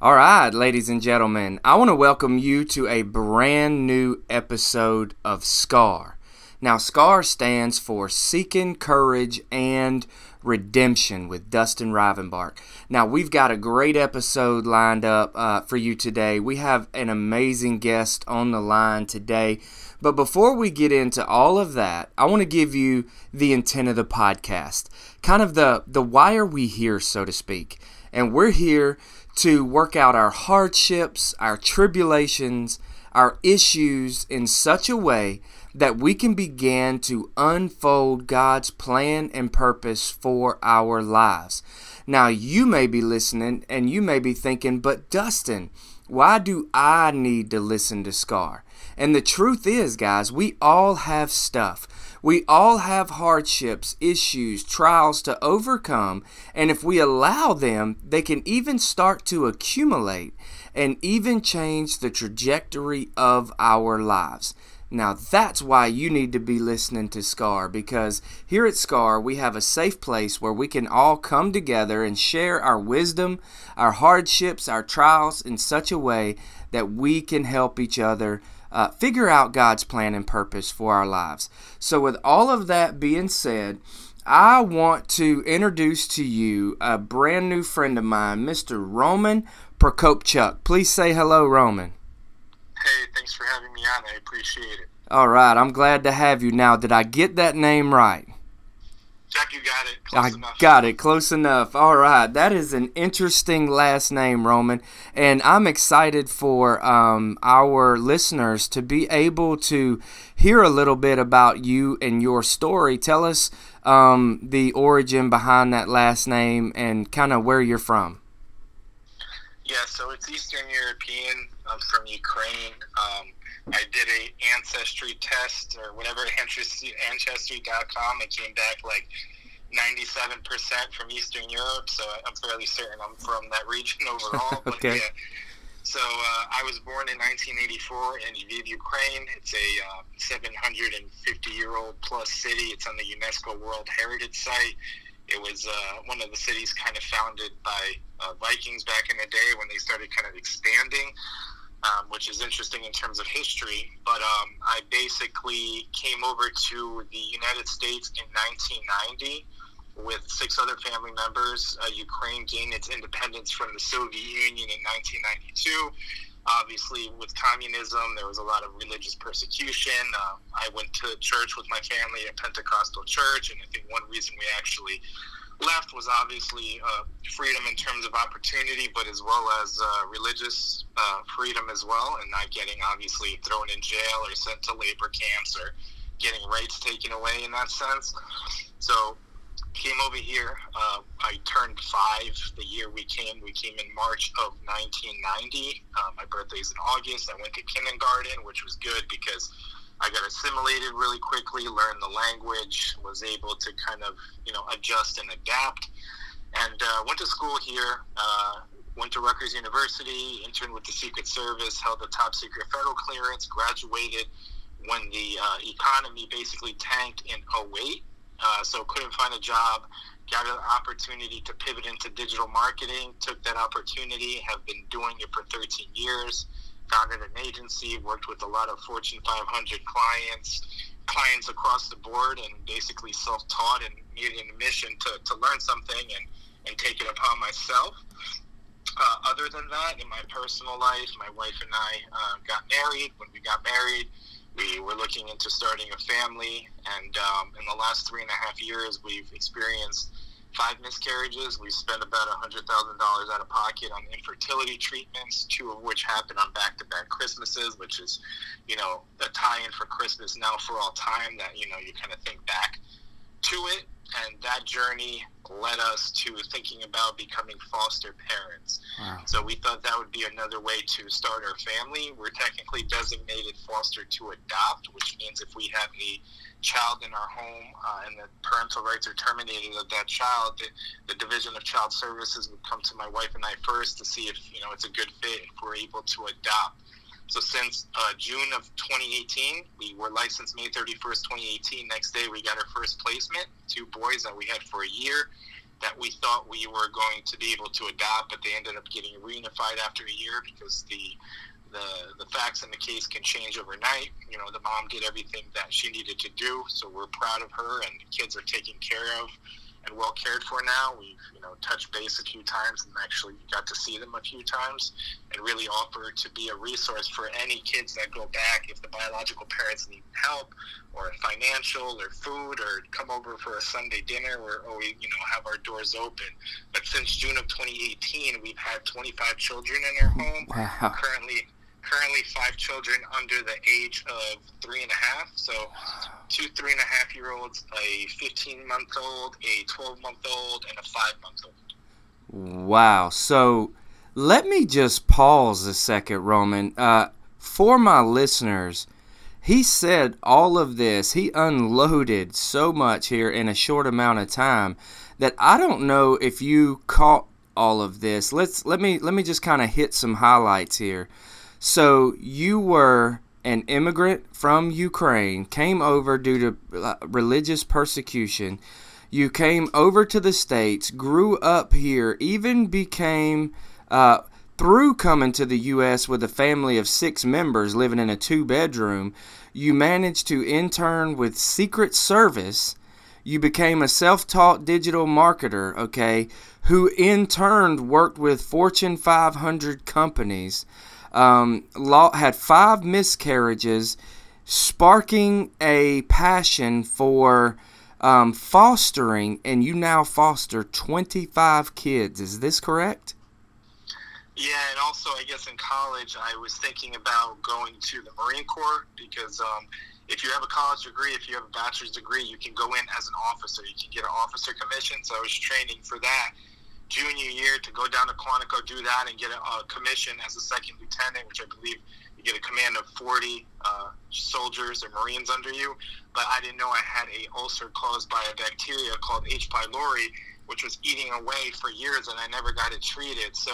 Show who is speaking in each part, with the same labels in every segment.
Speaker 1: All right, ladies and gentlemen, I want to welcome you to a brand new episode of SCAR. Now, SCAR stands for Seeking Courage and Redemption with Dustin Rivenbark. Now, we've got a great episode lined up uh, for you today. We have an amazing guest on the line today. But before we get into all of that, I want to give you the intent of the podcast, kind of the, the why are we here, so to speak. And we're here to work out our hardships, our tribulations, our issues in such a way that we can begin to unfold God's plan and purpose for our lives. Now, you may be listening and you may be thinking, but Dustin, why do I need to listen to Scar? And the truth is, guys, we all have stuff. We all have hardships, issues, trials to overcome, and if we allow them, they can even start to accumulate and even change the trajectory of our lives. Now, that's why you need to be listening to SCAR because here at SCAR, we have a safe place where we can all come together and share our wisdom, our hardships, our trials in such a way that we can help each other uh, figure out God's plan and purpose for our lives. So, with all of that being said, I want to introduce to you a brand new friend of mine, Mr. Roman Prokopchuk. Please say hello, Roman.
Speaker 2: Hey, thanks for having me on. I appreciate it.
Speaker 1: All right, I'm glad to have you. Now, did I get that name right?
Speaker 2: Jack, you got it. Close
Speaker 1: I
Speaker 2: enough.
Speaker 1: got it. Close enough. All right. That is an interesting last name, Roman. And I'm excited for um, our listeners to be able to hear a little bit about you and your story. Tell us um, the origin behind that last name and kind of where you're from.
Speaker 2: Yeah, so it's Eastern European. I'm from Ukraine. Um, I did a ancestry test or whatever ancestry ancestry.com. It came back like 97% from Eastern Europe, so I'm fairly certain I'm from that region overall. But
Speaker 1: Okay.
Speaker 2: yeah. So uh, I was born in 1984 in Lviv, Ukraine. It's a uh, 750 year old plus city. It's on the UNESCO World Heritage Site. It was uh, one of the cities kind of founded by uh, Vikings back in the day when they started kind of expanding um, which is interesting in terms of history. But um, I basically came over to the United States in 1990 with six other family members. Uh, Ukraine gained its independence from the Soviet Union in 1992. Obviously, with communism, there was a lot of religious persecution. Uh, I went to church with my family at Pentecostal church, and I think one reason we actually left was obviously uh, freedom in terms of opportunity, but as well as uh, religious uh, freedom as well, and not getting obviously thrown in jail or sent to labor camps or getting rights taken away in that sense. So came over here. Uh, I turned five the year we came. We came in March of 1990. Uh, my birthday's in August. I went to kindergarten, which was good because I got assimilated really quickly, learned the language, was able to kind of, you know, adjust and adapt. And uh, went to school here, uh, went to Rutgers University, interned with the Secret Service, held the top secret federal clearance, graduated when the uh, economy basically tanked in 08. Uh, so couldn't find a job, got an opportunity to pivot into digital marketing, took that opportunity, have been doing it for 13 years. Founded an agency, worked with a lot of Fortune 500 clients, clients across the board, and basically self-taught and needed a mission to, to learn something and, and take it upon myself. Uh, other than that, in my personal life, my wife and I uh, got married. When we got married, we were looking into starting a family, and um, in the last three and a half years, we've experienced five miscarriages. We spent about $100,000 out of pocket on infertility treatments, two of which happened on back to back Christmases, which is, you know, a tie in for Christmas now for all time that, you know, you kind of think back to it. And that journey led us to thinking about becoming foster parents.
Speaker 1: Wow.
Speaker 2: So we thought that would be another way to start our family. We're technically designated foster to adopt, which means if we have a child in our home uh, and the parental rights are terminated of that child, the, the Division of Child Services would come to my wife and I first to see if you know it's a good fit if we're able to adopt. So since uh, June of 2018, we were licensed May 31st, 2018. Next day, we got our first placement, two boys that we had for a year. that we thought we were going to be able to adopt, but they ended up getting reunified after a year because the the the facts in the case can change overnight. You know, the mom did everything that she needed to do, so we're proud of her, and the kids are taken care of and well cared for now. We've you know touched base a few times and actually got to see them a few times, and really offer to be a resource for any kids that go back if the biological parents need help or financial or food or come over for a Sunday dinner. We're always you know have our doors open. But since June of 2018, we've had 25 children in our home. Wow. Currently currently five children under the age of three and a half. So two three and a half year olds, a 15 month old, a 12 month old, and a five month old.
Speaker 1: Wow. So let me just pause a second, Roman. Uh, for my listeners, he said all of this, he unloaded so much here in a short amount of time that I don't know if you caught all of this. Let's let me let me just kind of hit some highlights here. So you were an immigrant from Ukraine, came over due to uh, religious persecution. You came over to the States, grew up here, even became, uh, through coming to the U.S. with a family of six members living in a two bedroom, you managed to intern with Secret Service. You became a self taught digital marketer, okay, who in turn worked with Fortune 500 companies um, had five miscarriages, sparking a passion for um, fostering, and you now foster 25 kids. Is this correct?
Speaker 2: Yeah, and also, I guess in college, I was thinking about going to the Marine Corps because um, if you have a college degree, if you have a bachelor's degree, you can go in as an officer. You can get an officer commission. So I was training for that junior year to go down to Quantico, do that, and get a, a commission as a second lieutenant, which I believe you get a command of 40 uh, soldiers or Marines under you. But I didn't know I had a ulcer caused by a bacteria called H. pylori, which was eating away for years, and I never got it treated. So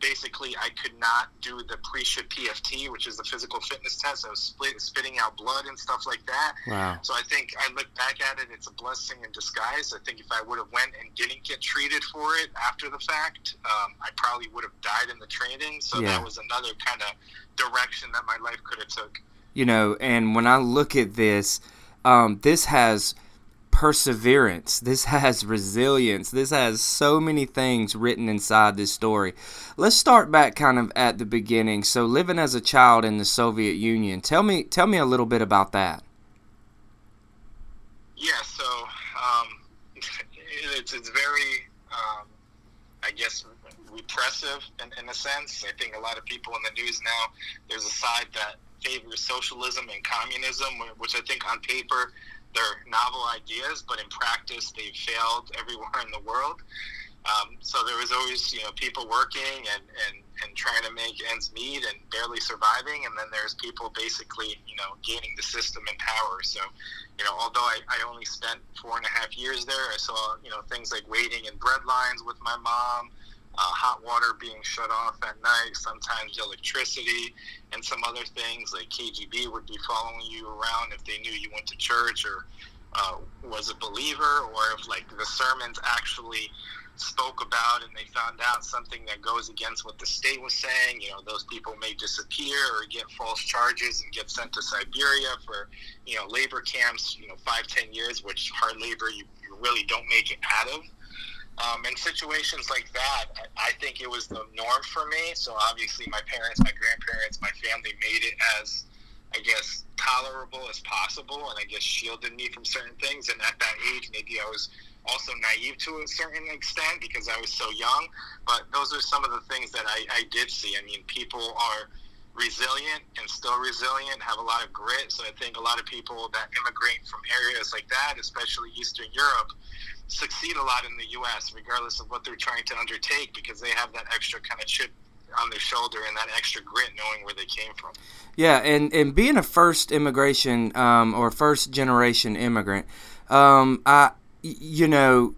Speaker 2: basically, I could not do the pre-ship PFT, which is the physical fitness test. I was split, spitting out blood and stuff like that. Wow. So I think I look back at it, it's a blessing in disguise. I think if I would have went and didn't get treated for it after the fact, um, I probably would have died in the training. So yeah. that was another kind of direction that my life could have took.
Speaker 1: You know, and when I look at this, um, this has – perseverance. This has resilience. This has so many things written inside this story. Let's start back kind of at the beginning. So living as a child in the Soviet Union. Tell me tell me a little bit about that.
Speaker 2: Yeah, so um, it's, it's very, um, I guess, repressive in, in a sense. I think a lot of people in the news now, there's a side that favors socialism and communism, which I think on paper they're novel ideas, but in practice they've failed everywhere in the world. Um, so there was always, you know, people working and, and, and trying to make ends meet and barely surviving. And then there's people basically, you know, gaining the system in power. So, you know, although I, I only spent four and a half years there, I saw, you know, things like waiting in bread lines with my mom, uh, hot water being shut off at night, sometimes electricity, and some other things like KGB would be following you around if they knew you went to church or uh, was a believer, or if like the sermons actually spoke about and they found out something that goes against what the state was saying, you know, those people may disappear or get false charges and get sent to Siberia for, you know, labor camps, you know, five, ten years, which hard labor you, you really don't make it out of. Um, in situations like that, I think it was the norm for me. So obviously, my parents, my grandparents, my family made it as, I guess, tolerable as possible, and I guess shielded me from certain things. And at that age, maybe I was also naive to a certain extent because I was so young. But those are some of the things that I, I did see. I mean, people are resilient and still resilient, have a lot of grit. So I think a lot of people that immigrate from areas like that, especially Eastern Europe, succeed a lot in the U.S., regardless of what they're trying to undertake, because they have that extra kind of chip on their shoulder and that extra grit knowing where they came from.
Speaker 1: Yeah, and, and being a first immigration um, or first generation immigrant, um, I you know,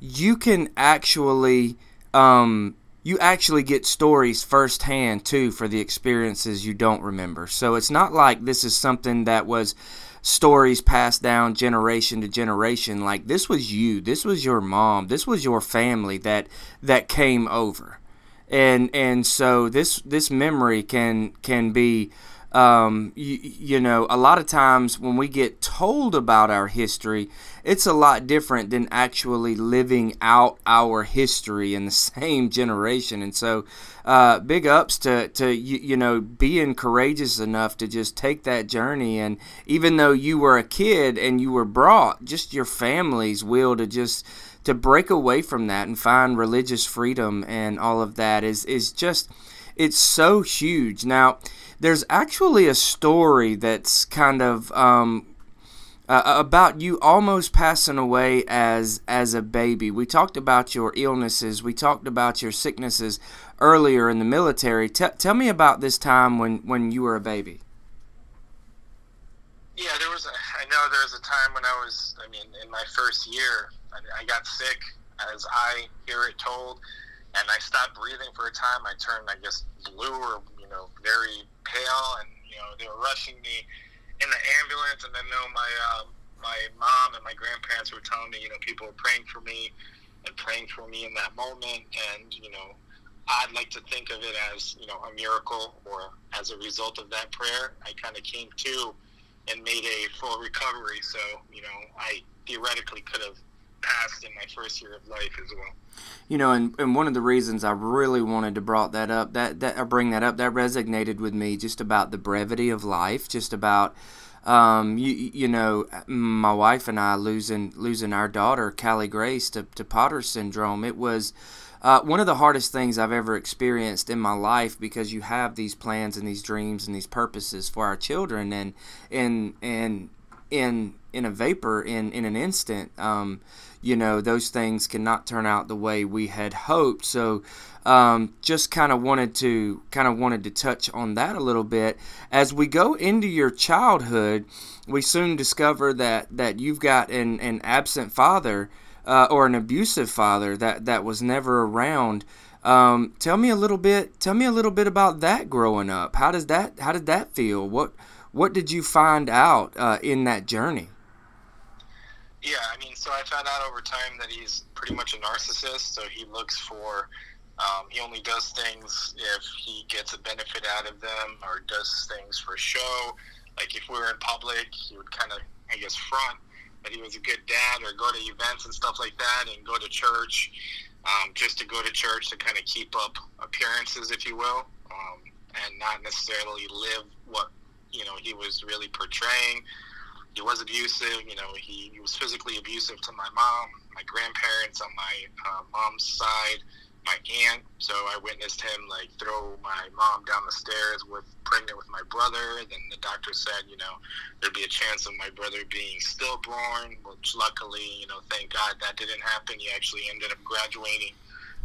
Speaker 1: you can actually um, you actually get stories firsthand too for the experiences you don't remember. So it's not like this is something that was stories passed down generation to generation. Like this was you, this was your mom, this was your family that that came over, and and so this this memory can can be um, you, you, know, a lot of times when we get told about our history, it's a lot different than actually living out our history in the same generation. And so, uh, big ups to, to you, you know, being courageous enough to just take that journey. And even though you were a kid and you were brought, just your family's will to just to break away from that and find religious freedom and all of that is is just it's so huge. Now, there's actually a story that's kind of um, uh, about you almost passing away as as a baby. We talked about your illnesses. We talked about your sicknesses earlier in the military. T- tell me about this time when when you were a baby.
Speaker 2: Yeah, there was. A, I know there was a time when I was. I mean, in my first year, I, I got sick, as I hear it told, and I stopped breathing for a time. I turned, I guess, blue or you know, very pale, and you know, they were rushing me in the ambulance, and then know my uh, my mom and my grandparents were telling me, you know, people were praying for me and praying for me in that moment, and you know, I'd like to think of it as you know a miracle, or as a result of that prayer, I kind of came to and made a full recovery. So you know, I theoretically could have passed in my first year of life as well.
Speaker 1: You know, and, and one of the reasons I really wanted to brought that up, that that or bring that up, that resonated with me just about the brevity of life, just about um, you, you know, my wife and I losing losing our daughter, Callie Grace, to, to Potter syndrome. It was uh, one of the hardest things I've ever experienced in my life because you have these plans and these dreams and these purposes for our children, and and and in in a vapor in in an instant. Um, you know those things cannot turn out the way we had hoped. So um, just kind of wanted to kind of wanted to touch on that a little bit as we go into your childhood. We soon discover that that you've got an, an absent father uh, or an abusive father that that was never around. Um, tell me a little bit. Tell me a little bit about that growing up. How does that How did that feel? What What did you find out uh, in that journey?
Speaker 2: Yeah, I mean, so I found out over time that he's pretty much a narcissist. So he looks for, um, he only does things if he gets a benefit out of them or does things for show. Like if we were in public, he would kind of, I guess, front that he was a good dad or go to events and stuff like that and go to church um, just to go to church to kind of keep up appearances, if you will, um, and not necessarily live what, you know, he was really portraying he was abusive. You know, he, he was physically abusive to my mom, my grandparents on my uh, mom's side, my aunt. So I witnessed him like throw my mom down the stairs with pregnant with my brother. Then the doctor said, you know, there'd be a chance of my brother being stillborn, which luckily, you know, thank God that didn't happen. He actually ended up graduating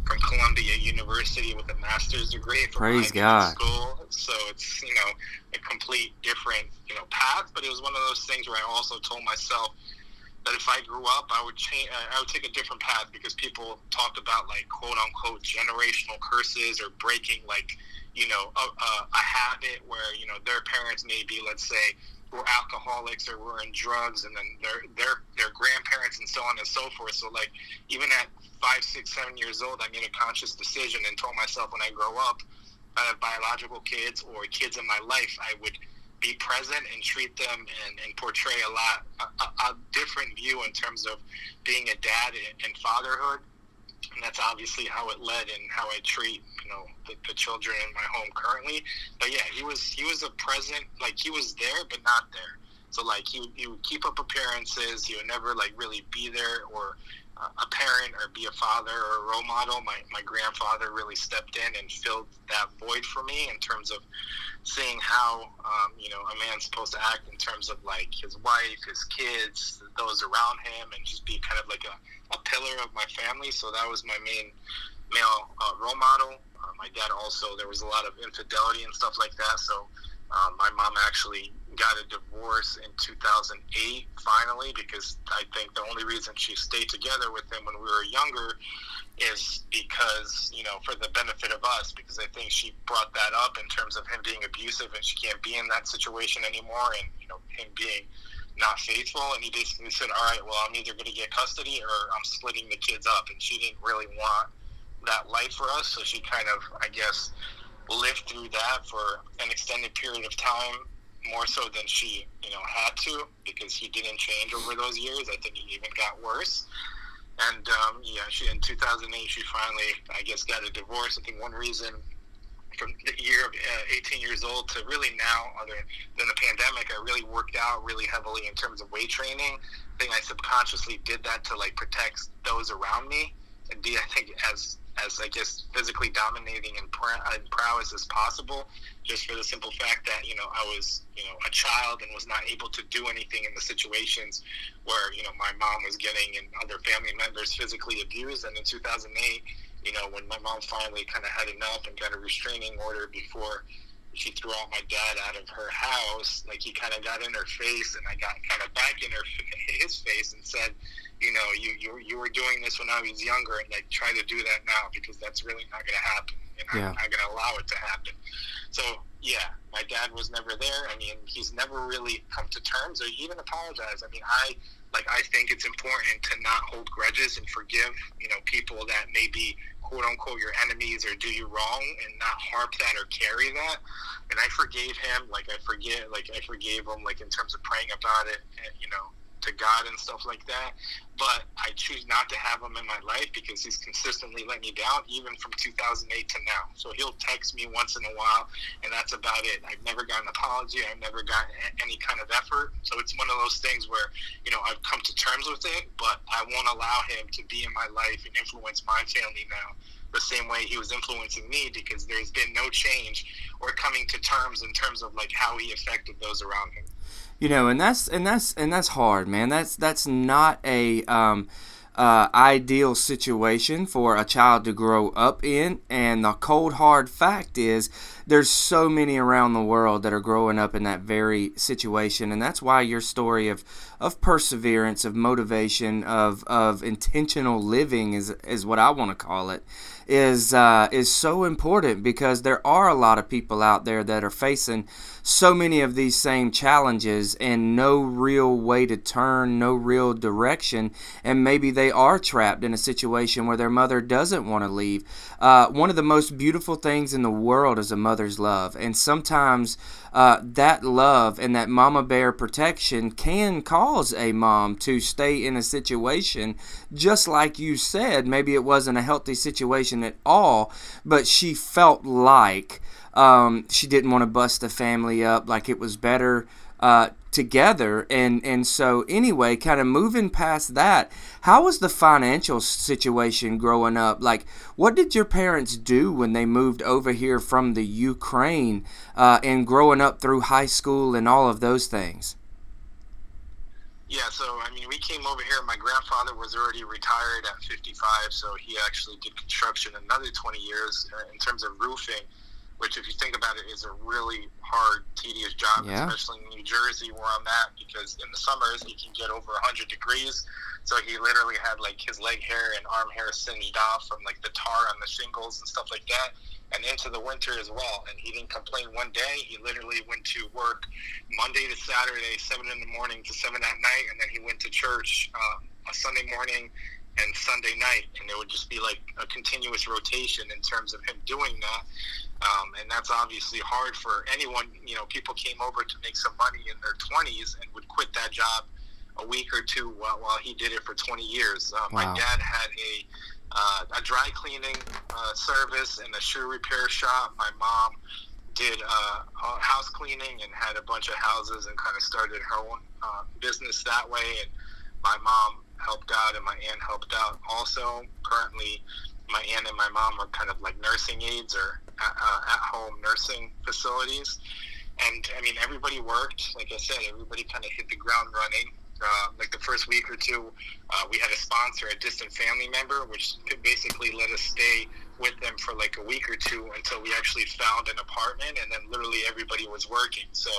Speaker 2: from Columbia University with a master's degree from
Speaker 1: Praise God.
Speaker 2: school. So it's you know a complete different you know path. But it was one of those things where I also told myself that if I grew up, I would change. I would take a different path because people talked about like quote unquote generational curses or breaking like you know a, a, a habit where you know their parents may be let's say were alcoholics or were in drugs and then their their their grandparents and so on and so forth. So like even at five, six, seven years old, I made a conscious decision and told myself when I grow up, I have biological kids or kids in my life, I would be present and treat them and, and portray a lot a, a, different view in terms of being a dad and fatherhood and that's obviously how it led and how I treat you know the, the, children in my home currently. But yeah, he was he was a present, like he was there but not there. So like he, he would keep up appearances. He would never like really be there or a parent or be a father or a role model. My, my grandfather really stepped in and filled that void for me in terms of seeing how, um, you know, a man's supposed to act in terms of like his wife, his kids, those around him, and just be kind of like a, a pillar of my family. So that was my main male uh, role model. Uh, my dad also, there was a lot of infidelity and stuff like that. So um, my mom actually got a divorce in 2008 finally because I think the only reason she stayed together with him when we were younger is because you know for the benefit of us because I think she brought that up in terms of him being abusive and she can't be in that situation anymore and you know him being not faithful. And he basically said, all right, well, I'm either going to get custody or I'm splitting the kids up. And she didn't really want that life for us. So she kind of, I guess, lived through that for an extended period of time more so than she, you know, had to because he didn't change over those years. I think he even got worse. And um, yeah, she in 2008 she finally, I guess, got a divorce. I think one reason from the year of uh, 18 years old to really now, other than the pandemic, I really worked out really heavily in terms of weight training. I think I subconsciously did that to like protect those around me and be, I think, as as I guess physically dominating and, pr- and prowess as possible, just for the simple fact that you know I was you know a child and was not able to do anything in the situations where you know my mom was getting and other family members physically abused. And in 2008, you know when my mom finally kind of had enough and got a restraining order before she threw out my dad out of her house, like he kind of got in her face, and I got kind of back in her his face and said you know, you, you you were doing this when I was younger, and like try to do that now because that's really not going to happen, and yeah. I'm not going to allow it to happen. So yeah, my dad was never there. I mean, he's never really come to terms or even apologized. I mean, I like I think it's important to not hold grudges and forgive, you know, people that may be quote unquote your enemies or do you wrong and not harp that or carry that. And I forgave him, like I forget, like I forgave him, like in terms of praying about it, and you know, to God and stuff like that. But I choose not to have him in my life because he's consistently let me down, even from 2008 to now. So he'll text me once in a while, and that's about it. I've never got an apology. I've never got any kind of effort. So it's one of those things where, you know, I've come to terms with it, but I won't allow him to be in my life and influence my family now the same way he was influencing me because there's been no change or coming to terms in terms of like how he affected those around him
Speaker 1: you know and that's and that's and that's hard man. That's that's not a um, uh, ideal situation for a child to grow up in. And the cold hard fact is there's so many around the world that are growing up in that very situation. And that's why your story of of perseverance of motivation of of intentional living is is what I want to call it is uh, is so important because there are a lot of people out there that are facing so many of these same challenges and no real way to turn, no real direction, and maybe they are trapped in a situation where their mother doesn't want to leave. Uh, one of the most beautiful things in the world is a mother's love, and sometimes uh, that love and that mama bear protection can cause a mom to stay in a situation just like you said. Maybe it wasn't a healthy situation at all, but she felt like um, she didn't want to bust the family up, like it was better uh, together. And, and so, anyway, kind of moving past that, how was the financial situation growing up? Like, what did your parents do when they moved over here from the Ukraine uh, and growing up through high school and all of those things?
Speaker 2: Yeah, so I mean, we came over here. My grandfather was already retired at 55, so he actually did construction another 20 years uh, in terms of roofing which, if you think about it, is a really hard, tedious job, yeah. especially in New Jersey where I'm at, because in the summers you can get over 100 degrees. So he literally had like his leg hair and arm hair singed off from like the tar on the shingles and stuff like that, and into the winter as well. And he didn't complain one day. He literally went to work Monday to Saturday, seven in the morning to seven at night, and then he went to church uh, a Sunday morning and Sunday night, and it would just be like a continuous rotation in terms of him doing that. Um, and that's obviously hard for anyone. You know, people came over to make some money in their 20s and would quit that job a week or two while, while he did it for 20 years. Uh, wow. My dad had a uh, a dry cleaning uh, service and a shoe repair shop. My mom did uh, house cleaning and had a bunch of houses and kind of started her own uh, business that way. And my mom helped out and my aunt helped out also. Currently, my aunt and my mom are kind of like nursing aides or uh, at home nursing facilities. And I mean, everybody worked. Like I said, everybody kind of hit the ground running. Uh, like the first week or two, uh, we had a sponsor, a distant family member, which could basically let us stay with them for like a week or two until we actually found an apartment, and then literally everybody was working. So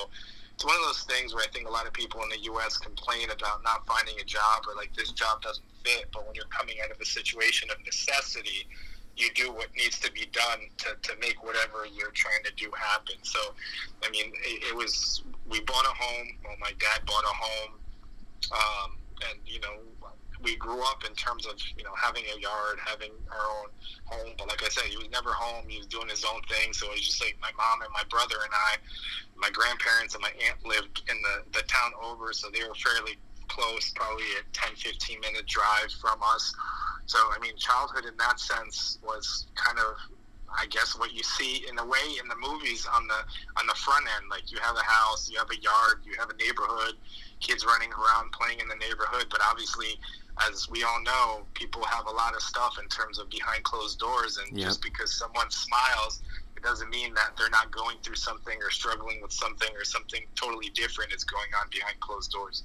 Speaker 2: it's one of those things where I think a lot of people in the U.S. complain about not finding a job or like this job doesn't fit, but when you're coming out of a situation of necessity, you do what needs to be done to, to make whatever you're trying to do happen. So, I mean, it, it was, we bought a home. Well, my dad bought a home Um, and you know, we grew up in terms of you know having a yard, having our own home. But like I said, he was never home. He was doing his own thing. So it was just like my mom and my brother and I, my grandparents and my aunt lived in the the town over, so they were fairly close, probably a 10, 15 minute drive from us. So I mean, childhood in that sense was kind of I guess what you see in a way in the movies on the on the front end. Like you have a house, you have a yard, you have a neighborhood, kids running around playing in the neighborhood. But obviously, as we all know, people have a lot of stuff in terms of behind closed doors, and yep. just because someone smiles, it doesn't mean that they're not going through something or struggling with something or something totally different is going on behind closed doors.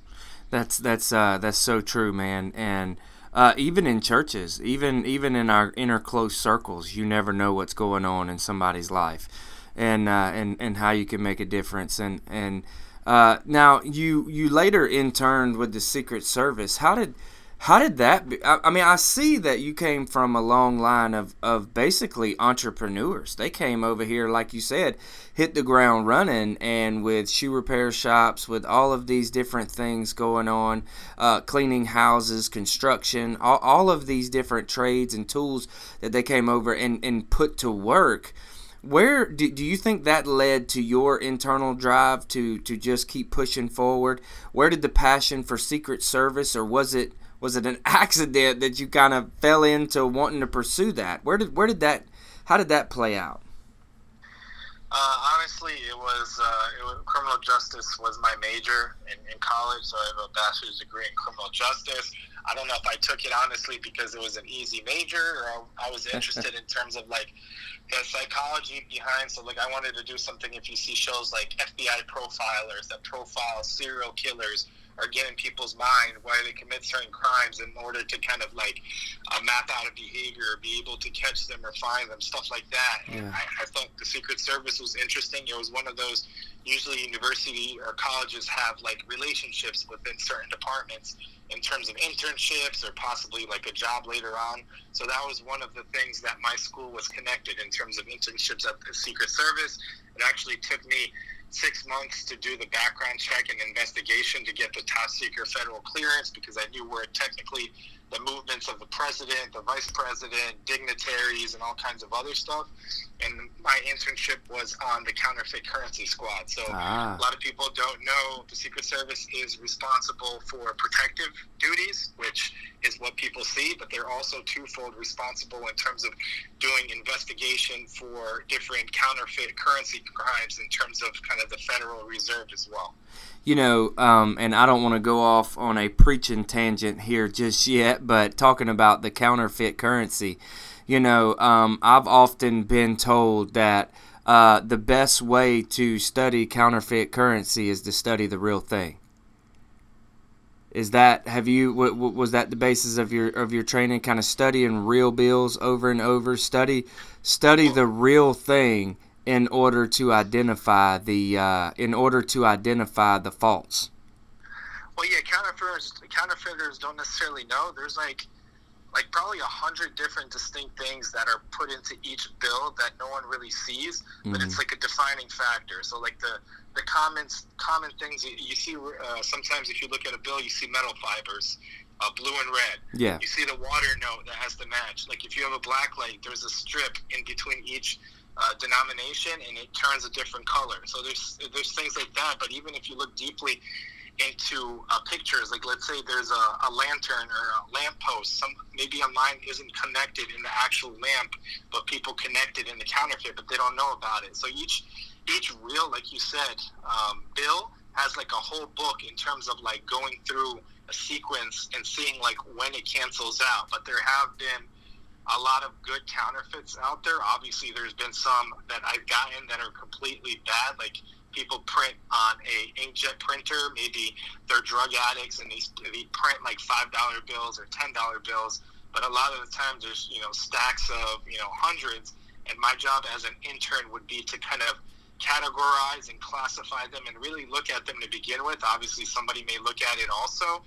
Speaker 1: That's that's uh, that's so true, man, and. Uh, even in churches, even even in our inner close circles, you never know what's going on in somebody's life, and uh, and and how you can make a difference. And and uh, now you you later interned with the Secret Service. How did how did that be? I, I, mean, I see that you came from a long line of, of basically entrepreneurs. They came over here, like you said, hit the ground running, and with shoe repair shops, with all of these different things going on, uh, cleaning houses, construction, all, all of these different trades and tools that they came over and, and put to work where do, do you think that led to your internal drive to to just keep pushing forward where did the passion for secret service or was it was it an accident that you kind of fell into wanting to pursue that? Where did where did that how did that play out?
Speaker 2: Uh, honestly, it was, uh, it was, criminal justice was my major in, in, college, so I have a bachelor's degree in criminal justice. I don't know if I took it honestly because it was an easy major, or I was interested in terms of like the psychology behind. So, like, I wanted to do something. If you see shows like FBI profilers that profile serial killers or get in people's mind why they commit certain crimes in order to kind of like uh, map out a behavior or be able to catch them or find them, stuff like that. Yeah. I, I thought the Secret Service was interesting. It was one of those usually university or colleges have like relationships within certain departments in terms of internships or possibly like a job later on. So that was one of the things that my school was connected in terms of internships at the Secret Service. It actually took me six months to do the background check and investigation to get the top secret federal clearance because I knew where it technically the movements of the president, the vice president, dignitaries, and all kinds of other stuff. And my internship was on the counterfeit currency squad. So ah. a lot of people don't know the Secret Service is responsible for protective duties, which is what people see, but they're also twofold responsible in terms of doing investigation for different counterfeit currency crimes in terms of kind of the Federal Reserve as well
Speaker 1: you know, um, and I don't want to go off on a preaching tangent here just yet, but talking about the counterfeit currency, you know, um, I've often been told that uh, the best way to study counterfeit currency is to study the real thing. Is that have you w- w- was that the basis of your of your training? Kind of studying real bills over and over. Study study the real thing in order to identify the uh, in order to identify the faults.
Speaker 2: Well, yeah, counterfeiters counterfeiters don't necessarily know. There's like like probably a hundred different distinct things that are put into each bill that no one really sees, but mm-hmm. it's like a defining factor. So like the the common common things you, you see uh, sometimes if you look at a bill, you see metal fibers. Uh, blue and red.
Speaker 1: Yeah.
Speaker 2: You see the water note that has to match. Like if you have a black light, there's a strip in between each uh, denomination and it turns a different color. So there's there's things like that. But even if you look deeply into uh, pictures, like let's say there's a, a lantern or a lamp post, some maybe a line isn't connected in the actual lamp, but people connect it in the counterfeit, but they don't know about it. So each each reel, like you said, um, Bill has like a whole book in terms of like going through a sequence and seeing like when it cancels out. But there have been a lot of good counterfeits out there. Obviously, there's been some that I've gotten that are completely bad. Like people print on a inkjet printer. Maybe they're drug addicts and they, they print like five dollar bills or ten dollar bills. But a lot of the times there's you know stacks of you know hundreds. And my job as an intern would be to kind of categorize and classify them and really look at them to begin with. Obviously, somebody may look at it also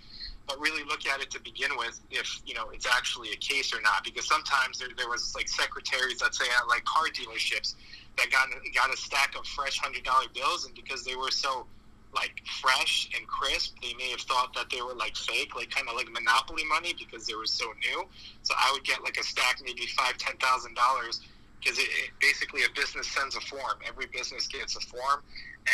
Speaker 2: but really look at it to begin with if you know it's actually a case or not because sometimes there, there was like secretaries let's say at like car dealerships that got got a stack of fresh hundred dollar bills and because they were so like fresh and crisp. They may have thought that they were like fake, like kind of like monopoly money because they were so new. So I would get like a stack, maybe five, ten thousand dollars, because it, it, basically a business sends a form. Every business gets a form,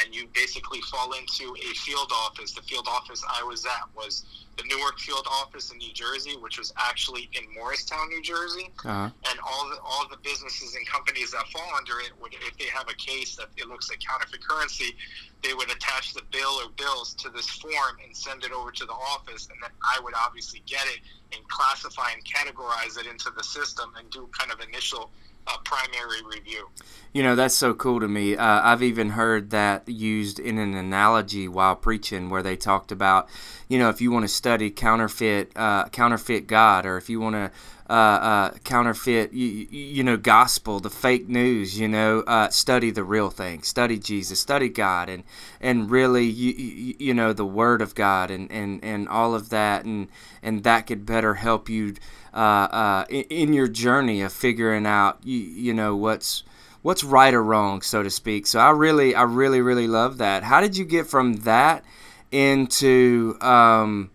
Speaker 2: and you basically fall into a field office. The field office I was at was the Newark field office in New Jersey, which was actually in Morristown, New Jersey. Uh-huh. And all the all the businesses and companies that fall under it would, if they have a case that it looks like counterfeit currency, they would attach the bill or bills to this form and send it over to the office, and then I would obviously get it and classify and categorize it into the system and do kind of initial uh, primary review.
Speaker 1: You know, that's so cool to me. Uh, I've even heard that used in an analogy while preaching where they talked about, you know, if you want to study counterfeit, uh, counterfeit God, or if you want to uh, uh, counterfeit, you, you, know, gospel, the fake news, you know, uh, study the real thing, study Jesus, study God, and and really, you, you, you know, the Word of God, and, and, and all of that, and and that could better help you uh, uh, in, in, your journey of figuring out, you, you know, what's what's right or wrong, so to speak. So I really, I really, really love that. How did you get from that into um,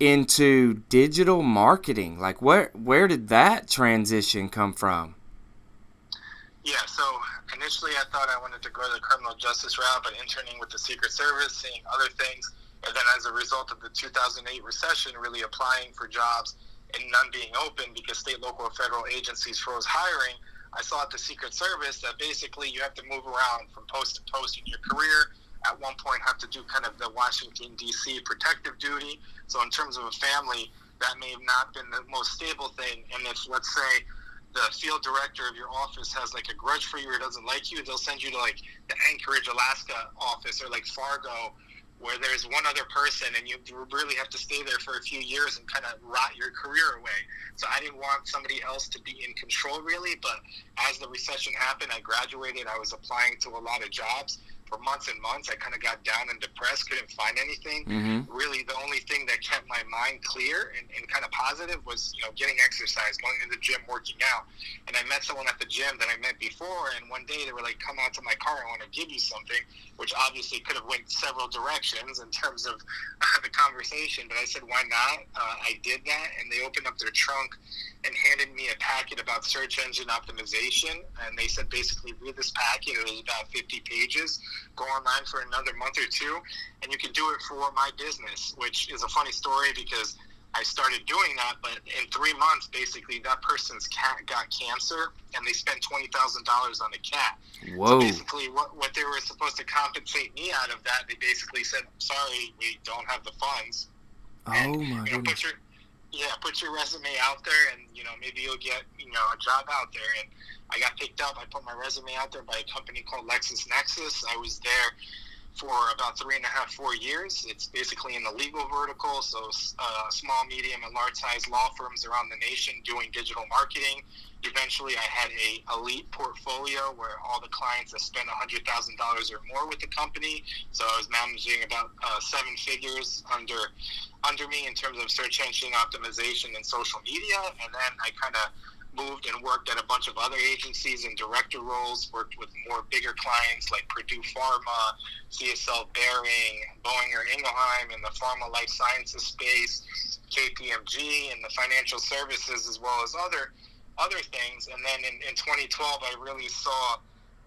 Speaker 1: into digital marketing? Like, where where did that transition come from?
Speaker 2: Yeah, so initially I thought I wanted to go the criminal justice route, but interning with the Secret Service, seeing other things, and then as a result of the 2008 recession, really applying for jobs and none being open because state, local, and federal agencies froze hiring I saw at the Secret Service that basically you have to move around from post to post in your career. At one point, have to do kind of the Washington D.C. protective duty. So in terms of a family, that may have not been the most stable thing. And if let's say the field director of your office has like a grudge for you or doesn't like you, they'll send you to like the Anchorage, Alaska office or like Fargo where there's one other person and you really have to stay there for a few years and kind of rot your career away. So I didn't want somebody else to be in control really, but as the recession happened, I graduated, I was applying to a lot of jobs for months and months. I kind of got down and depressed, couldn't find anything. Mm-hmm. Really, the only thing that kept my mind clear and, and kind of positive was, you know, getting exercise, going to the gym, working out. And I met someone at the gym that I met before, and one day they were like, "Come out to my car, I want to give you something," which obviously could have went several directions in terms of the conversation. But I said, "Why not?" Uh, I did that, and they opened up their trunk and handed me a packet about search engine optimization. And they said, basically, read this packet. It was about 50 pages. Go online for another month or two, and you can do it for my business, which is a funny story because I started doing that, but in three months, basically, that person's cat got cancer, and they spent twenty thousand dollars on a cat. Whoa! So basically, what what they were supposed to compensate me out of that, they basically said, "Sorry, we don't have the funds."
Speaker 1: Oh and, my
Speaker 2: you know, your, yeah, put your resume out there, and you know maybe you'll get you know a job out there. And I got picked up. I put my resume out there by a company called LexisNexis. I was there for about three and a half, four years. It's basically in the legal vertical, so uh, small, medium, and large size law firms around the nation doing digital marketing. Eventually, I had a elite portfolio where all the clients that spent hundred thousand dollars or more with the company. So I was managing about uh, seven figures under under me in terms of search engine optimization and social media, and then I kind of moved and worked at a bunch of other agencies in director roles, worked with more bigger clients like Purdue Pharma, CSL Behring, Boehringer Ingelheim in the pharma life sciences space, KPMG in the financial services, as well as other other things. And then in, in 2012, I really saw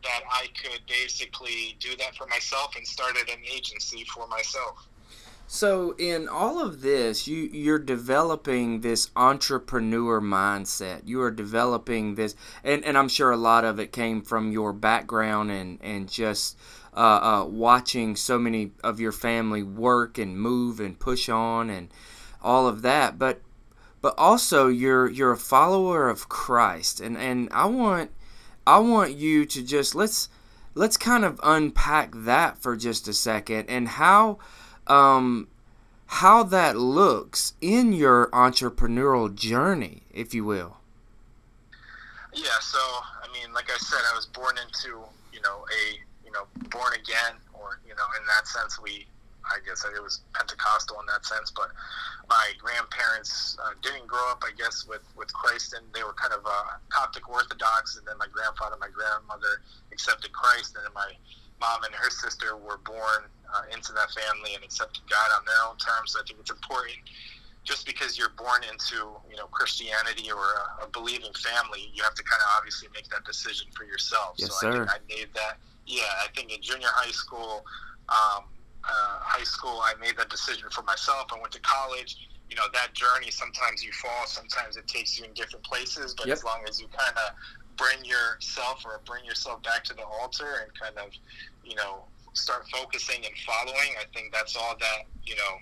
Speaker 2: that I could basically do that for myself and started an agency for myself.
Speaker 1: So in all of this, you you're developing this entrepreneur mindset. You are developing this, and, and I'm sure a lot of it came from your background and and just uh, uh, watching so many of your family work and move and push on and all of that. But but also you're you're a follower of Christ, and and I want I want you to just let's let's kind of unpack that for just a second and how um, how that looks in your entrepreneurial journey, if you will.
Speaker 2: Yeah, so I mean, like I said, I was born into you know a you know born again, or you know in that sense we I guess it was Pentecostal in that sense, but my grandparents uh, didn't grow up, I guess, with, with Christ, and they were kind of uh, Coptic Orthodox, and then my grandfather, and my grandmother accepted Christ, and then my mom and her sister were born uh, into that family and accepted God on their own terms. I think it's important just because you're born into you know Christianity or a, a believing family, you have to kind of obviously make that decision for yourself.
Speaker 1: Yes,
Speaker 2: so
Speaker 1: sir.
Speaker 2: I think I made that. Yeah, I think in junior high school, um, uh, high school, I made that decision for myself. I went to college. You know that journey. Sometimes you fall. Sometimes it takes you in different places. But
Speaker 1: Yep.
Speaker 2: as long as you kind of bring yourself or bring yourself back to the altar and kind of, you know, start focusing and following, I think that's all that you know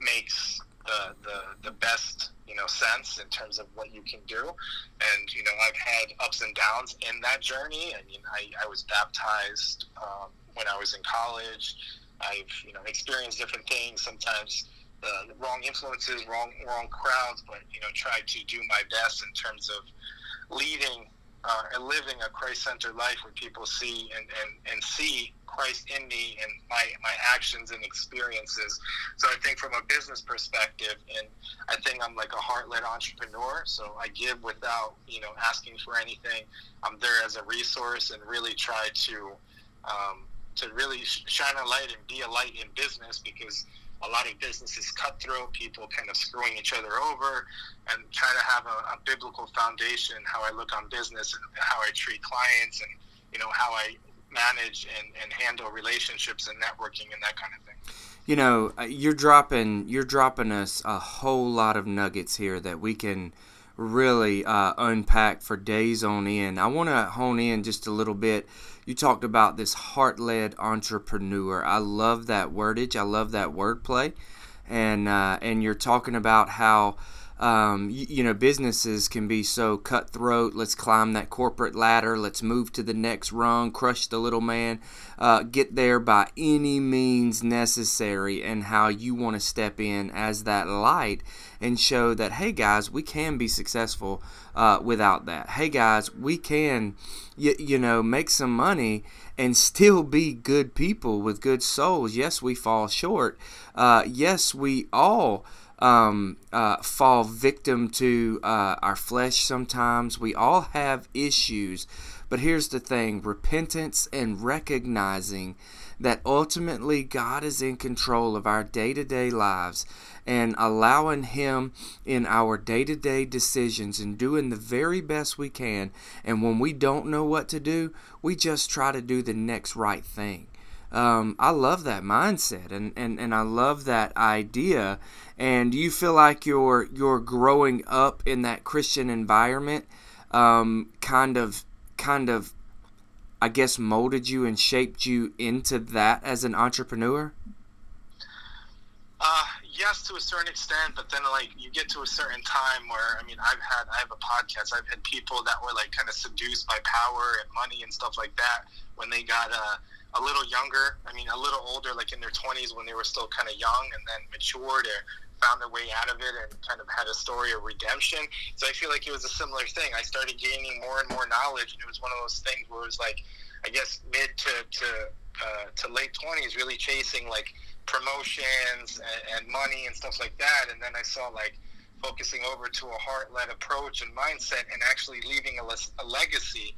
Speaker 2: makes the, the, the best you know sense in terms of what you can do. And you know i've had ups and downs in that journey. I mean i, I was baptized um, when i was in college. I've you know experienced different things. Sometimes the wrong influences wrong wrong crowds but you know tried to do my best in terms of leading uh, and living a Christ-centered life where people see and, and, and see Christ in me and my, my actions and experiences. So I think from a business perspective, and I think I'm like a heart-led entrepreneur. So I give without you know asking for anything. I'm there as a resource and really try to um, to really sh- shine a light and be a light in business because a lot of businesses cutthroat, people kind of screwing each other over, and try to have a, a biblical foundation how I look on business and how I treat clients and you know how I manage and, and handle relationships and networking and that kind of thing.
Speaker 1: You know, uh, you're dropping you're dropping us a whole lot of nuggets here that we can really uh, unpack for days on end. I want to hone in just a little bit. You talked about this heart-led entrepreneur. I love that wordage. I love that wordplay, and uh, and you're talking about how. Um, you, you know, businesses can be so cutthroat. Let's climb that corporate ladder. Let's move to the next rung, crush the little man, uh, get there by any means necessary, and how you want to step in as that light and show that, hey guys, we can be successful uh, without that. Hey guys, we can, you, you know, make some money and still be good people with good souls. Yes, we fall short. Uh, yes, we all um, uh, fall victim to uh, our flesh sometimes. We all have issues. But here's the thing repentance and recognizing that ultimately God is in control of our day to day lives and allowing Him in our day to day decisions and doing the very best we can. And when we don't know what to do, we just try to do the next right thing. Um, I love that mindset and, and, and I love that idea. And you feel like you're you're growing up in that Christian environment, um, kind of kind of I guess molded you and shaped you into that as an entrepreneur?
Speaker 2: Uh, yes, to a certain extent, but then like you get to a certain time where I mean, I've had I have a podcast. I've had people that were like kind of seduced by power and money and stuff like that when they got uh, a little younger. I mean, a little older, like in their twenties when they were still kind of young, and then matured or found their way out of it and kind of had a story of redemption. So I feel like it was a similar thing. I started gaining more and more knowledge, and it was one of those things where it was like, I guess mid to to uh, to late twenties, really chasing like promotions and, and money and stuff like that. And then I saw like focusing over to a heart led approach and mindset and actually leaving a, a legacy.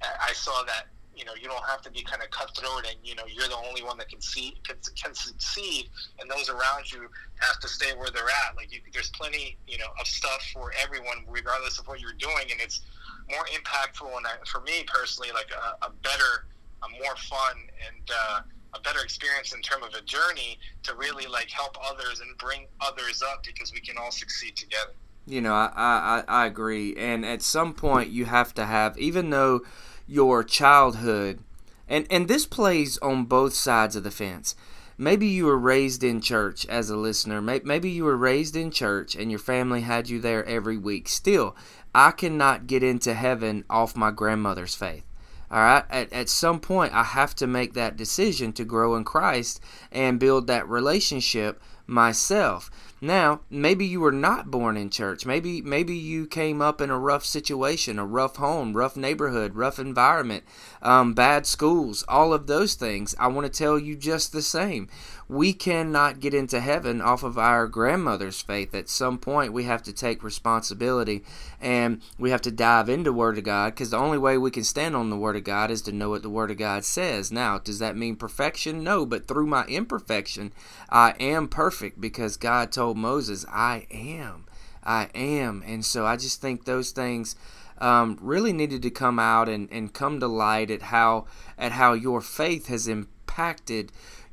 Speaker 2: I saw that you know you don't have to be kind of cutthroat and you know you're the only one that can see can, can succeed and those around you have to stay where they're at like you, there's plenty you know of stuff for everyone regardless of what you're doing and it's more impactful and I, for me personally like a, a better a more fun and uh, a better experience in terms of a journey to really like help others and bring others up because we can all succeed together
Speaker 1: You know, I, I, I agree. And at some point, you have to have, even though your childhood, and, and this plays on both sides of the fence. Maybe you were raised in church as a listener. Maybe you were raised in church and your family had you there every week. Still, I cannot get into heaven off my grandmother's faith. All right. At, at some point, I have to make that decision to grow in Christ and build that relationship myself. Now, maybe you were not born in church. Maybe maybe you came up in a rough situation, a rough home, rough neighborhood, rough environment, um, bad schools, all of those things. I want to tell you just the same we cannot get into heaven off of our grandmother's faith. At some point, we have to take responsibility and we have to dive into Word of God because the only way we can stand on the Word of God is to know what the Word of God says. Now, does that mean perfection? No, but through my imperfection, I am perfect because God told Moses, I am. I am. And so I just think those things. Um, really needed to come out and, and come to light at how at how your faith has impacted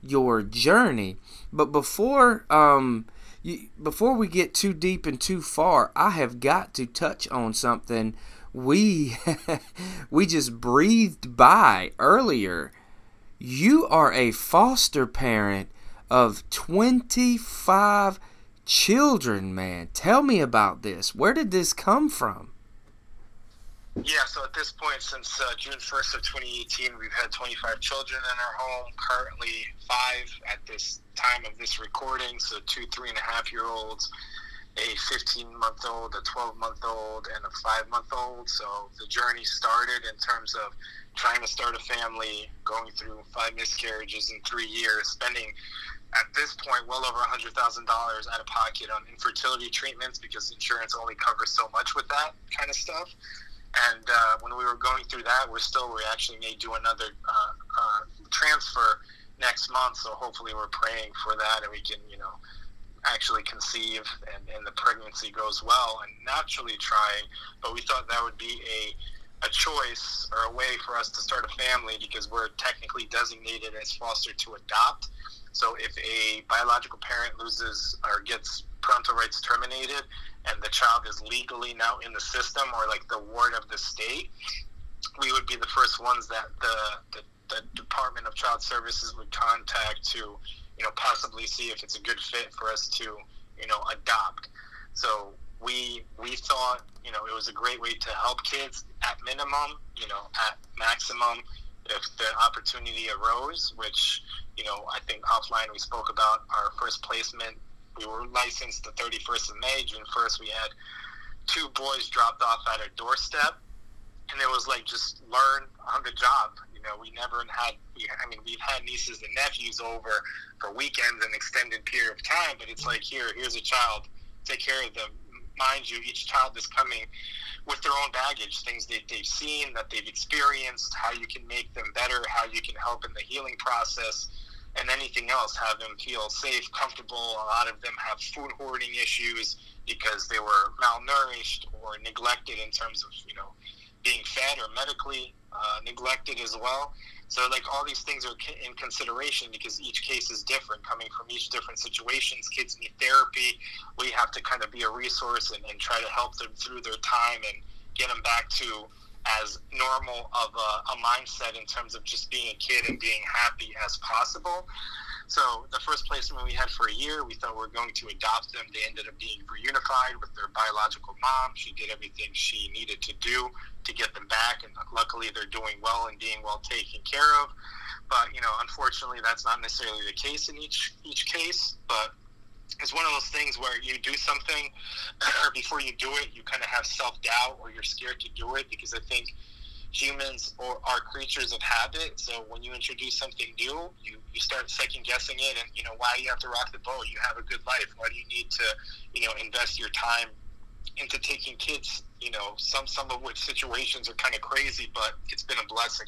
Speaker 1: your journey. But before um, you, before we get too deep and too far, I have got to touch on something we we just breathed by earlier. You are a foster parent of 25 children, man. Tell me about this. Where did this come from?
Speaker 2: Yeah, so at this point, since uh, June 1st of 2018, we've had 25 children in our home. Currently, five at this time of this recording. So two, three and a half year olds, a 15 month old, a 12 month old, and a five month old. So the journey started in terms of trying to start a family, going through five miscarriages in three years, spending at this point well over $100,000 out of pocket on infertility treatments because insurance only covers so much with that kind of stuff. And uh, when we were going through that, we're still we actually may do another uh, uh, transfer next month. So hopefully we're praying for that, and we can you know actually conceive and, and the pregnancy goes well and naturally trying. But we thought that would be a a choice or a way for us to start a family because we're technically designated as foster to adopt. So if a biological parent loses or gets parental rights terminated, and the child is legally now in the system or like the ward of the state, we would be the first ones that the, the, the Department of Child Services would contact to, you know, possibly see if it's a good fit for us to, you know, adopt. So we we thought, you know, it was a great way to help kids at minimum, you know, at maximum if the opportunity arose, which, you know, I think offline we spoke about our first placement we were licensed the 31st of May. June 1st, we had two boys dropped off at our doorstep, and it was like just learn on the job. You know, we never had. We, I mean, we've had nieces and nephews over for weekends and extended period of time, but it's like here, here's a child, take care of them. Mind you, each child is coming with their own baggage, things that they've seen, that they've experienced, how you can make them better, how you can help in the healing process and anything else, have them feel safe, comfortable. A lot of them have food hoarding issues because they were malnourished or neglected in terms of you know being fed or medically uh, neglected as well. So like all these things are in consideration because each case is different, coming from each different situations. Kids need therapy. We have to kind of be a resource and, and try to help them through their time and get them back to as normal of a, a, mindset in terms of just being a kid and being happy as possible. So the first placement we had for a year, we thought we were going to adopt them. They ended up being reunified with their biological mom. She did everything she needed to do to get them back, and luckily they're doing well and being well taken care of. But you know, unfortunately, that's not necessarily the case in each each case. But it's one of those things where you do something or before you do it you kind of have self-doubt or you're scared to do it because i think humans or are creatures of habit. So when you introduce something new you, you start second guessing it and you know why you have to rock the boat? You have a good life. Why do you need to you know invest your time into taking kids? You know some some of which situations are kind of crazy but it's been a blessing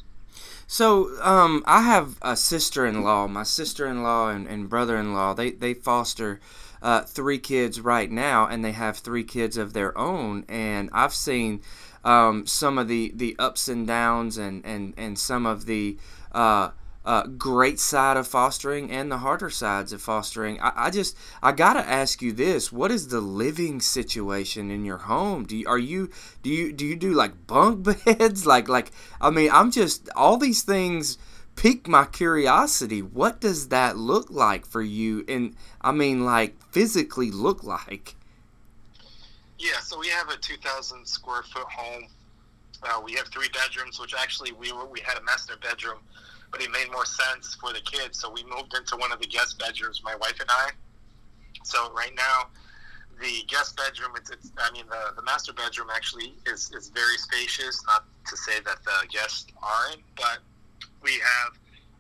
Speaker 1: so um, I have a sister-in-law. My sister-in-law and, and brother-in-law they they foster uh, three kids right now, and they have three kids of their own. And I've seen um, some of the the ups and downs, and and and some of the uh, uh, great side of fostering and the harder sides of fostering. I, I, just I gotta ask you this: What is the living situation in your home? Do you, are you do you do you do like bunk beds? like like I mean, I'm just all these things pique my curiosity. What does that look like for you? And I mean, like physically look like?
Speaker 2: Yeah, so we have a 2,000 square foot home. Uh, we have three bedrooms, which actually we were, we had a master bedroom it made more sense for the kids. So we moved into one of the guest bedrooms, my wife and I. So right now, the guest bedroom, it's, it's I mean, the, the master bedroom actually is, is very spacious. Not to say that the guests aren't, but we have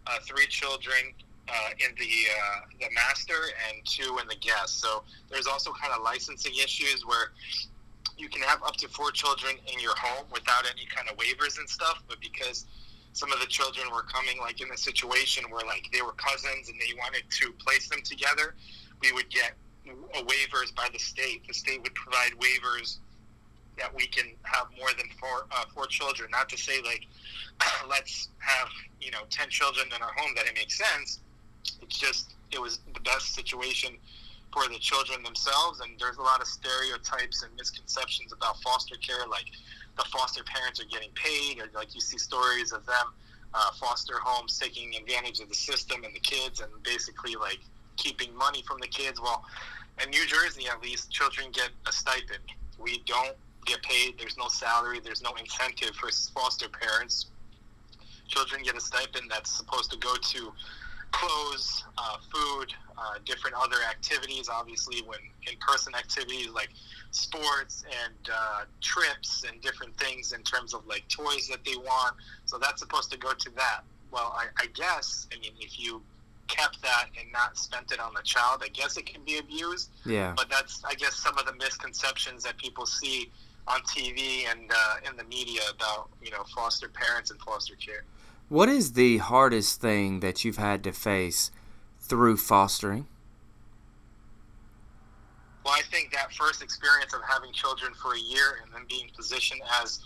Speaker 2: uh, three children uh, in the uh, the master and two in the guest. So there's also kind of licensing issues where you can have up to four children in your home without any kind of waivers and stuff. But because some of the children were coming like in a situation where like they were cousins and they wanted to place them together, we would get waivers by the state. The state would provide waivers that we can have more than four uh, four children. Not to say like let's have you know ten children in our home that it makes sense. It's just it was the best situation for the children themselves, and there's a lot of stereotypes and misconceptions about foster care, like the foster parents are getting paid, or like you see stories of them uh, foster homes taking advantage of the system and the kids, and basically like keeping money from the kids. Well, in New Jersey, at least, children get a stipend. We don't get paid. There's no salary. There's no incentive for foster parents. Children get a stipend that's supposed to go to clothes, uh, food, uh, different other activities. Obviously, when in-person activities like sports and uh, trips and different things in terms of like toys that they want. So that's supposed to go to that. Well, I, I guess I mean if you kept that and not spent it on the child, I guess it can be abused.
Speaker 1: Yeah.
Speaker 2: But that's I guess some of the misconceptions that people see on TV and uh, in the media about you know foster parents and foster care.
Speaker 1: What is the hardest thing that you've had to face through fostering?
Speaker 2: Well, I think that first experience of having children for a year and then being positioned as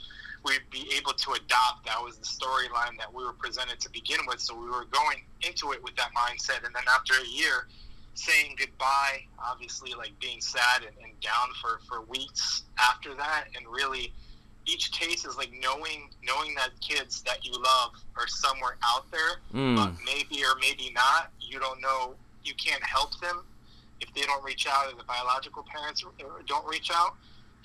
Speaker 2: we'd be able to adopt, that was the storyline that we were presented to begin with. So we were going into it with that mindset. And then after a year, saying goodbye, obviously, like being sad and, and down for, for weeks after that, and really each case is like knowing knowing that kids that you love are somewhere out there,
Speaker 1: Mm.
Speaker 2: but maybe or maybe not. You don't know. You can't help them if they don't reach out, or the biological parents don't reach out,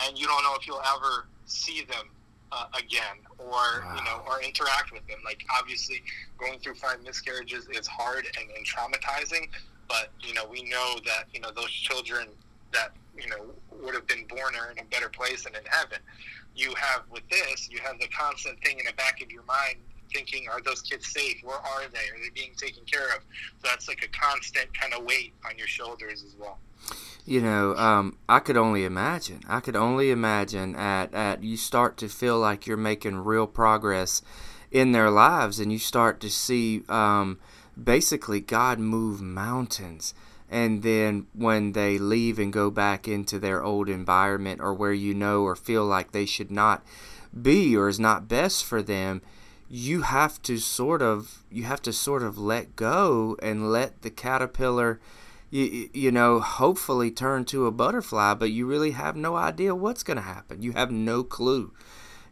Speaker 2: and you don't know if you'll ever see them uh, again or you know or interact with them. Like obviously, going through five miscarriages is hard and, and traumatizing, but you know we know that you know those children that you know would have been born are in a better place and in heaven. You have with this, you have the constant thing in the back of your mind thinking, are those kids safe? Where are they? Are they being taken care of? So that's like a constant kind of weight on your shoulders as well.
Speaker 1: You know, um, I could only imagine. I could only imagine at, at you start to feel like you're making real progress in their lives, and you start to see um, basically God move mountains. And then when they leave and go back into their old environment or where you know or feel like they should not be or is not best for them, you have to sort of you have to sort of let go and let the caterpillar you, you know hopefully turn to a butterfly but you really have no idea what's going to happen. You have no clue.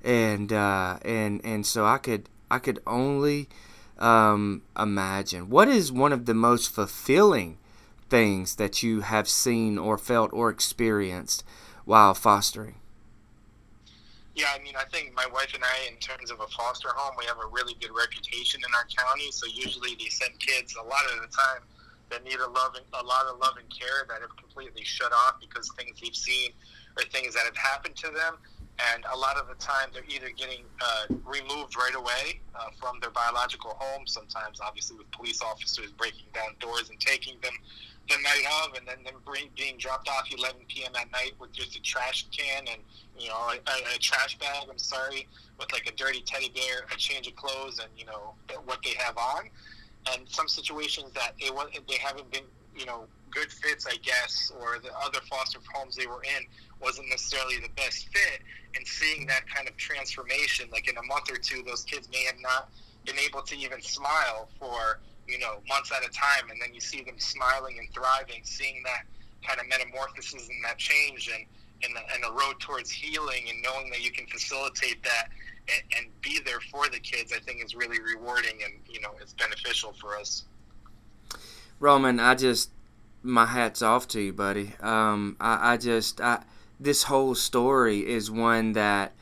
Speaker 1: And uh, and and so i could i could only um, imagine. What is one of the most fulfilling things that you have seen or felt or experienced while fostering
Speaker 2: Yeah, I mean, I think my wife and I, in terms of a foster home, we have a really good reputation in our county. So usually they send kids a lot of the time that need a love and, a lot of love and care that have completely shut off because things they've seen or things that have happened to them. And a lot of the time they're either getting uh, removed right away uh, from their biological home. Sometimes, obviously, with police officers breaking down doors and taking them the night of, and then them bring, being dropped off 11 p.m. at night with just a trash can and you know a, a, a trash bag. I'm sorry, with like a dirty teddy bear, a change of clothes, and you know what they have on. And some situations that they they haven't been you know good fits, I guess, or the other foster homes they were in wasn't necessarily the best fit. And seeing that kind of transformation, like in a month or two, those kids may have not been able to even smile for you know months at a time, and then you see them smiling and thriving, seeing that kind of metamorphosis and that change, and and the, and the road towards healing, and knowing that you can facilitate that and, and be there for the kids, I think is really rewarding, and you know it's beneficial for us.
Speaker 1: Roman, I just my hats off to you, buddy. Um, I, I just I, this whole story is one that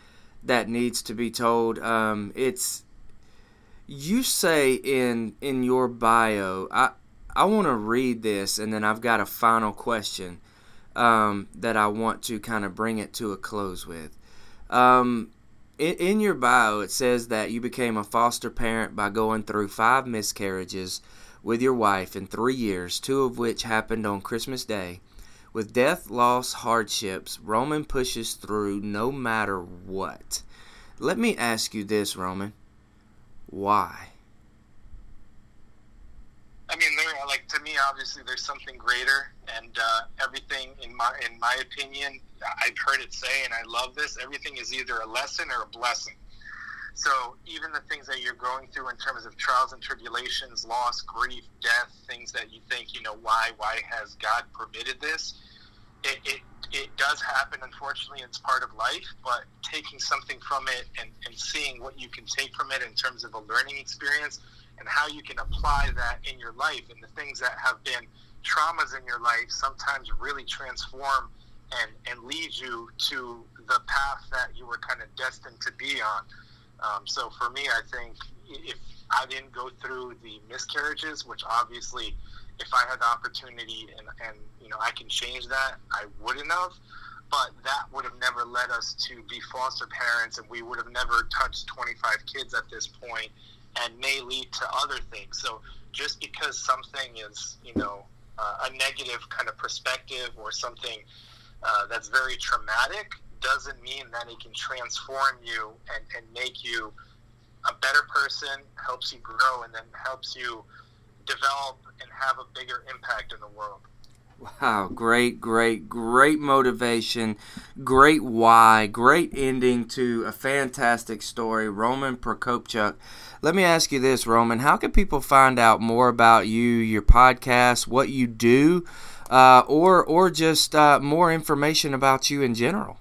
Speaker 1: that needs to be told. Um, it's you say in in your bio. I I want to read this, and then I've got a final question um, that I want to kind of bring it to a close with. Um, in, in your bio, it says that you became a foster parent by going through five miscarriages with your wife in three years, two of which happened on Christmas Day. With death, loss, hardships, Roman pushes through no matter what. Let me ask you this, Roman. Why?
Speaker 2: I mean, there like to me, obviously, there's something greater, and uh, everything in my in my opinion, I've heard it say, and I love this. Everything is either a lesson or a blessing. So even the things that you're going through in terms of trials and tribulations, loss, grief, death, things that you think, you know, why why has God permitted this? It, it, it does happen, unfortunately, it's part of life, but taking something from it and, and seeing what you can take from it in terms of a learning experience and how you can apply that in your life and the things that have been traumas in your life sometimes really transform and, and lead you to the path that you were kind of destined to be on. Um, so for me, I think if I didn't go through the miscarriages, which obviously, if I had the opportunity and, and you know I can change that, I wouldn't have. But that would have never led us to be foster parents, and we would have never touched 25 kids at this point, and may lead to other things. So just because something is, you know, uh, a negative kind of perspective or something uh, that's very traumatic doesn't mean that it can transform you and, and make you a better person, helps you grow, and then helps you develop and have a bigger impact in the world.
Speaker 1: Wow, great, great, great motivation, great why, great ending to a fantastic story. Roman Prokopchuk. Let me ask you this, Roman. How can people find out more about you, your podcast, what you do, uh, or or just uh, more information about you in general?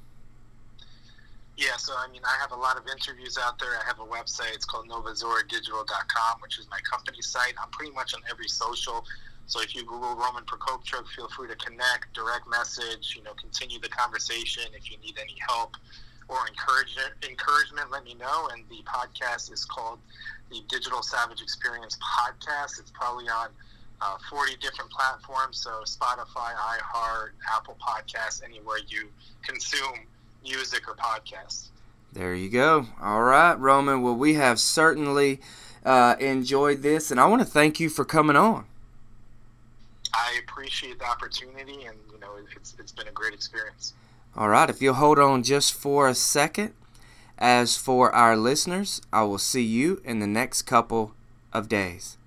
Speaker 2: Yeah, so I mean, I have a lot of interviews out there. I have a website. It's called NovaZoraDigital.com, which is my company site. I'm pretty much on every social. So if you Google Roman Prokopchuk, feel free to connect, direct message, you know, continue the conversation. If you need any help or encouragement, encouragement, let me know. And the podcast is called the Digital Savage Experience Podcast. It's probably on uh, 40 different platforms. So Spotify, iHeart, Apple Podcasts, anywhere you consume music or podcasts.
Speaker 1: There you go. All right, Roman. Well, we have certainly uh, enjoyed this, and I want to thank you for coming on.
Speaker 2: I appreciate the opportunity, and you know, it's it's been a great experience.
Speaker 1: All right, if you'll hold on just for a second. As for our listeners, I will see you in the next couple of days.